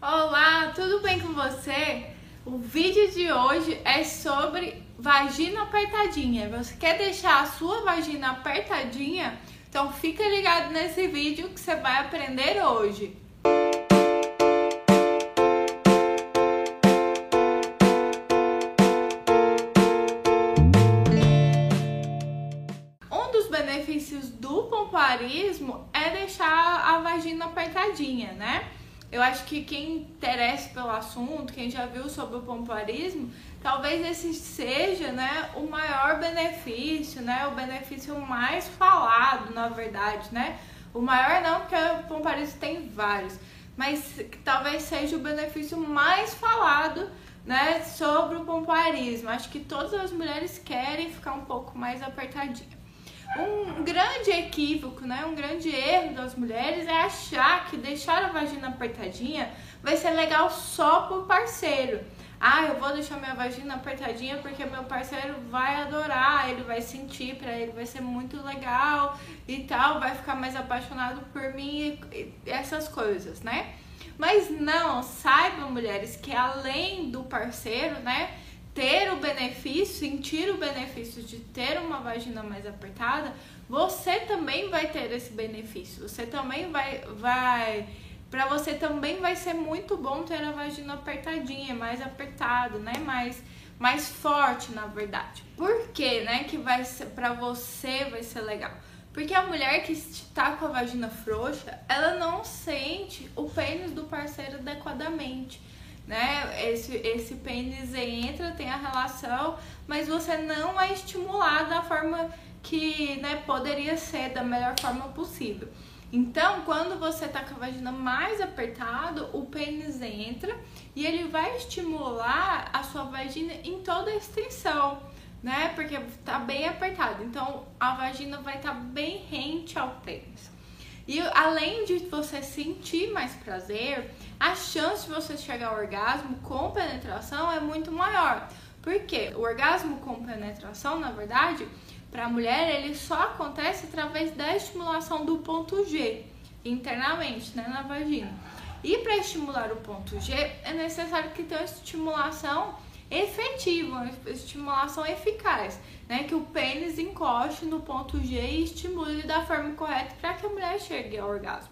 Olá, tudo bem com você? O vídeo de hoje é sobre vagina apertadinha. Você quer deixar a sua vagina apertadinha? Então fica ligado nesse vídeo que você vai aprender hoje. Um dos benefícios do pompoarismo é deixar a vagina apertadinha, né? Eu acho que quem interessa pelo assunto, quem já viu sobre o pompoarismo, talvez esse seja, né, o maior benefício, né, o benefício mais falado, na verdade, né? O maior não, porque o pompoarismo tem vários, mas talvez seja o benefício mais falado, né, sobre o pompoarismo. Acho que todas as mulheres querem ficar um pouco mais apertadinha. Um grande equívoco, né, um grande erro das mulheres é achar que deixar a vagina apertadinha vai ser legal só pro parceiro. Ah, eu vou deixar minha vagina apertadinha porque meu parceiro vai adorar, ele vai sentir, para ele vai ser muito legal e tal, vai ficar mais apaixonado por mim e essas coisas, né? Mas não, saibam mulheres que além do parceiro, né, ter o benefício, sentir o benefício de ter uma vagina mais apertada, você também vai ter esse benefício. Você também vai vai para você também vai ser muito bom ter a vagina apertadinha, mais apertado, né? Mais mais forte, na verdade. Por que, né, que vai ser para você vai ser legal? Porque a mulher que está com a vagina frouxa, ela não sente o pênis do parceiro adequadamente né? Esse, esse pênis entra, tem a relação, mas você não é estimulado da forma que né, poderia ser, da melhor forma possível. Então, quando você tá com a vagina mais apertado, o pênis entra e ele vai estimular a sua vagina em toda a extensão, né? Porque tá bem apertado. Então, a vagina vai estar tá bem rente ao pênis. E além de você sentir mais prazer, a chance de você chegar ao orgasmo com penetração é muito maior. Porque o orgasmo com penetração, na verdade, para a mulher, ele só acontece através da estimulação do ponto G internamente, né, na vagina. E para estimular o ponto G, é necessário que tenha uma estimulação efetiva, uma estimulação eficaz, né? Que o pênis encoste no ponto G e estimule da forma correta para que a mulher chegue ao orgasmo.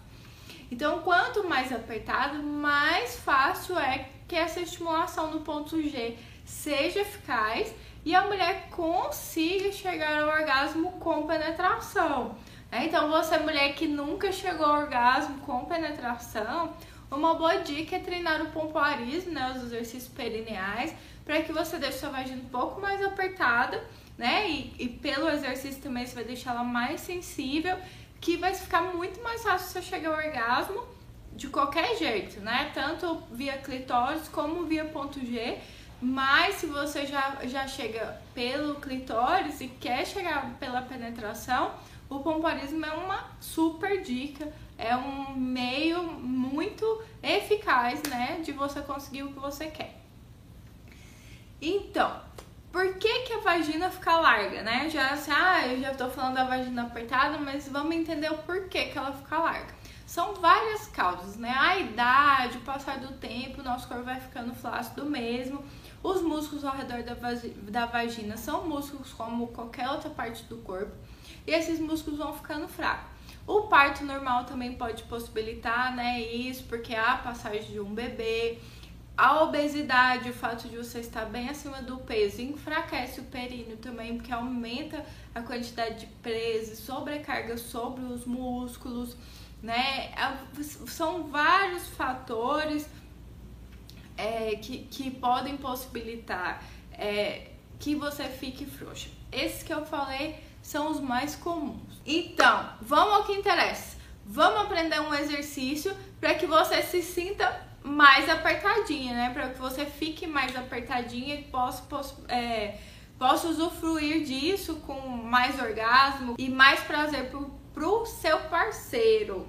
Então, quanto mais apertado, mais fácil é que essa estimulação no ponto G seja eficaz e a mulher consiga chegar ao orgasmo com penetração. Né? Então, você mulher que nunca chegou ao orgasmo com penetração, uma boa dica é treinar o pompoarismo, né, os exercícios perineais, para que você deixe sua vagina um pouco mais apertada, né? E, e, pelo exercício também você vai deixar ela mais sensível, que vai ficar muito mais fácil você chegar ao orgasmo de qualquer jeito, né? Tanto via clitóris como via ponto G. Mas se você já, já chega pelo clitóris e quer chegar pela penetração, o pompoarismo é uma super dica, é um meio muito eficaz, né, de você conseguir o que você quer. Então, por que, que a vagina fica larga, né? Já assim, ah, eu já tô falando da vagina apertada, mas vamos entender o porquê que ela fica larga. São várias causas, né? A idade, o passar do tempo, o nosso corpo vai ficando flácido mesmo. Os músculos ao redor da, da vagina são músculos como qualquer outra parte do corpo. E esses músculos vão ficando fracos. O parto normal também pode possibilitar, né, isso, porque há a passagem de um bebê. A obesidade, o fato de você estar bem acima do peso, enfraquece o períneo também, porque aumenta a quantidade de peso, sobrecarga sobre os músculos, né? São vários fatores é, que, que podem possibilitar é, que você fique frouxa. Esses que eu falei são os mais comuns. Então, vamos ao que interessa. Vamos aprender um exercício para que você se sinta mais apertadinha, né? Para que você fique mais apertadinha e possa, possa, é, possa usufruir disso com mais orgasmo e mais prazer pro, pro seu parceiro.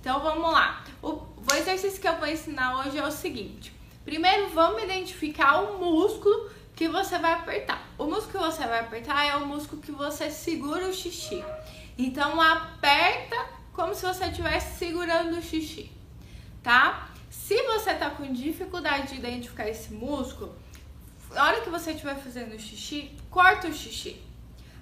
Então vamos lá. O, o exercício que eu vou ensinar hoje é o seguinte: primeiro vamos identificar o músculo que você vai apertar. O músculo que você vai apertar é o músculo que você segura o xixi. Então aperta como se você estivesse segurando o xixi, tá? Se você tá com dificuldade de identificar esse músculo, na hora que você estiver fazendo xixi, corta o xixi,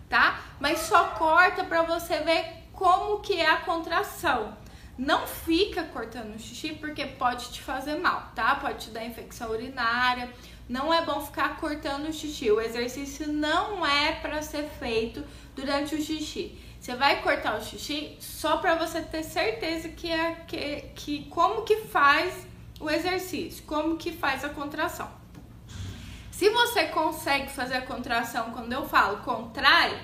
tá? Mas só corta para você ver como que é a contração. Não fica cortando o xixi porque pode te fazer mal, tá? Pode te dar infecção urinária. Não é bom ficar cortando o xixi. O exercício não é para ser feito durante o xixi. Você vai cortar o xixi só para você ter certeza que é que, que como que faz o exercício, como que faz a contração. Se você consegue fazer a contração quando eu falo contrai,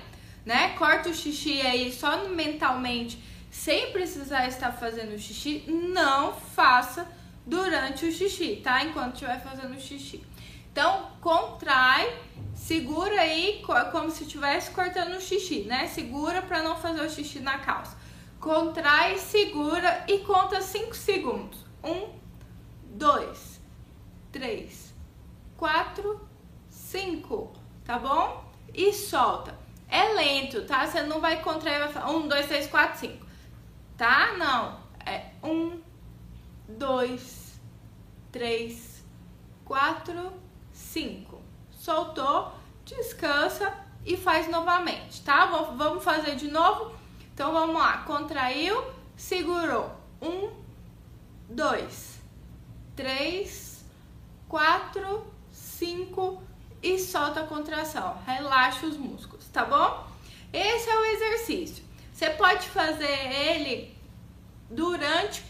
né? Corta o xixi aí só mentalmente, sem precisar estar fazendo xixi, não faça durante o xixi, tá? Enquanto estiver fazendo xixi. Então, contrai, segura aí como se estivesse cortando o xixi, né? Segura para não fazer o xixi na calça. Contrai, segura e conta 5 segundos. 1, 2, 3, 4, 5, tá bom? E solta. É lento, tá? Você não vai contrair, vai falar 1, 2, 3, 4, 5. Tá? Não. É 1, 2, 3, 4, 5. Soltou, descansa e faz novamente, tá? Vamos fazer de novo? Então vamos lá. Contraiu, segurou. 1, 2, 3, 4, 5 e solta a contração. Relaxa os músculos, tá bom? Esse é o exercício. Você pode fazer ele durante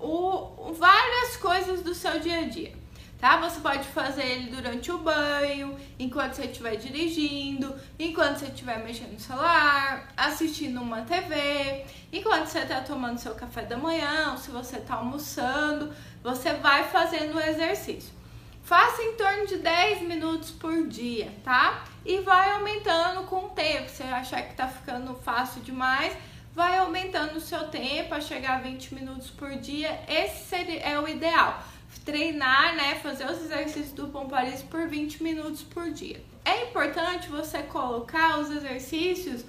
o, várias coisas do seu dia a dia. Tá? Você pode fazer ele durante o banho, enquanto você estiver dirigindo, enquanto você estiver mexendo no celular, assistindo uma TV, enquanto você está tomando seu café da manhã, ou se você está almoçando, você vai fazendo o exercício. Faça em torno de 10 minutos por dia, tá? E vai aumentando com o tempo. Se achar que tá ficando fácil demais, vai aumentando o seu tempo a chegar a 20 minutos por dia. Esse seria, é o ideal. Treinar, né? Fazer os exercícios do Pomparis por 20 minutos por dia. É importante você colocar os exercícios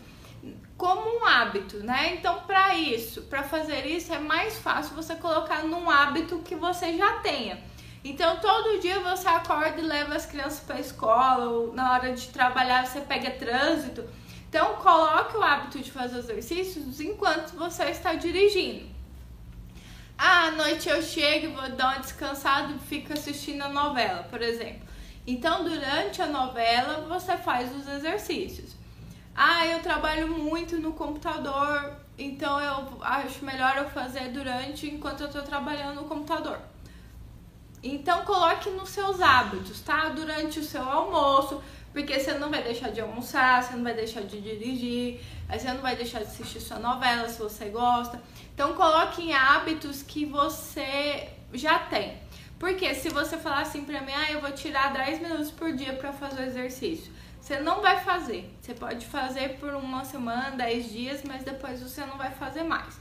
como um hábito, né? Então, para isso, para fazer isso, é mais fácil você colocar num hábito que você já tenha. Então, todo dia você acorda e leva as crianças para a escola, ou na hora de trabalhar você pega trânsito. Então, coloque o hábito de fazer exercícios enquanto você está dirigindo. Ah, à noite eu chego vou dar uma descansada e fico assistindo a novela, por exemplo. Então, durante a novela, você faz os exercícios. Ah, eu trabalho muito no computador, então eu acho melhor eu fazer durante enquanto eu estou trabalhando no computador. Então coloque nos seus hábitos, tá? Durante o seu almoço, porque você não vai deixar de almoçar, você não vai deixar de dirigir, você não vai deixar de assistir sua novela se você gosta. Então coloque em hábitos que você já tem. Porque se você falar assim pra mim, ah, eu vou tirar 10 minutos por dia para fazer o exercício, você não vai fazer. Você pode fazer por uma semana, 10 dias, mas depois você não vai fazer mais.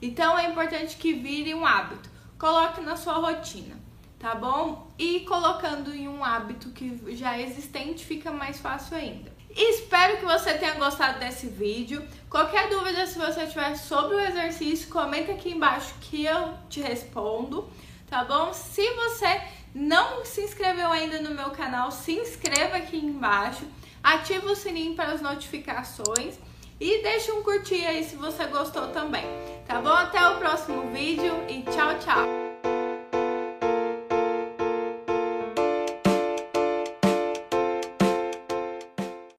Então é importante que vire um hábito. Coloque na sua rotina tá bom? E colocando em um hábito que já é existente fica mais fácil ainda. Espero que você tenha gostado desse vídeo. Qualquer dúvida, se você tiver sobre o exercício, comenta aqui embaixo que eu te respondo, tá bom? Se você não se inscreveu ainda no meu canal, se inscreva aqui embaixo, ativa o sininho para as notificações e deixa um curtir aí se você gostou também, tá bom? Até o próximo vídeo e tchau, tchau!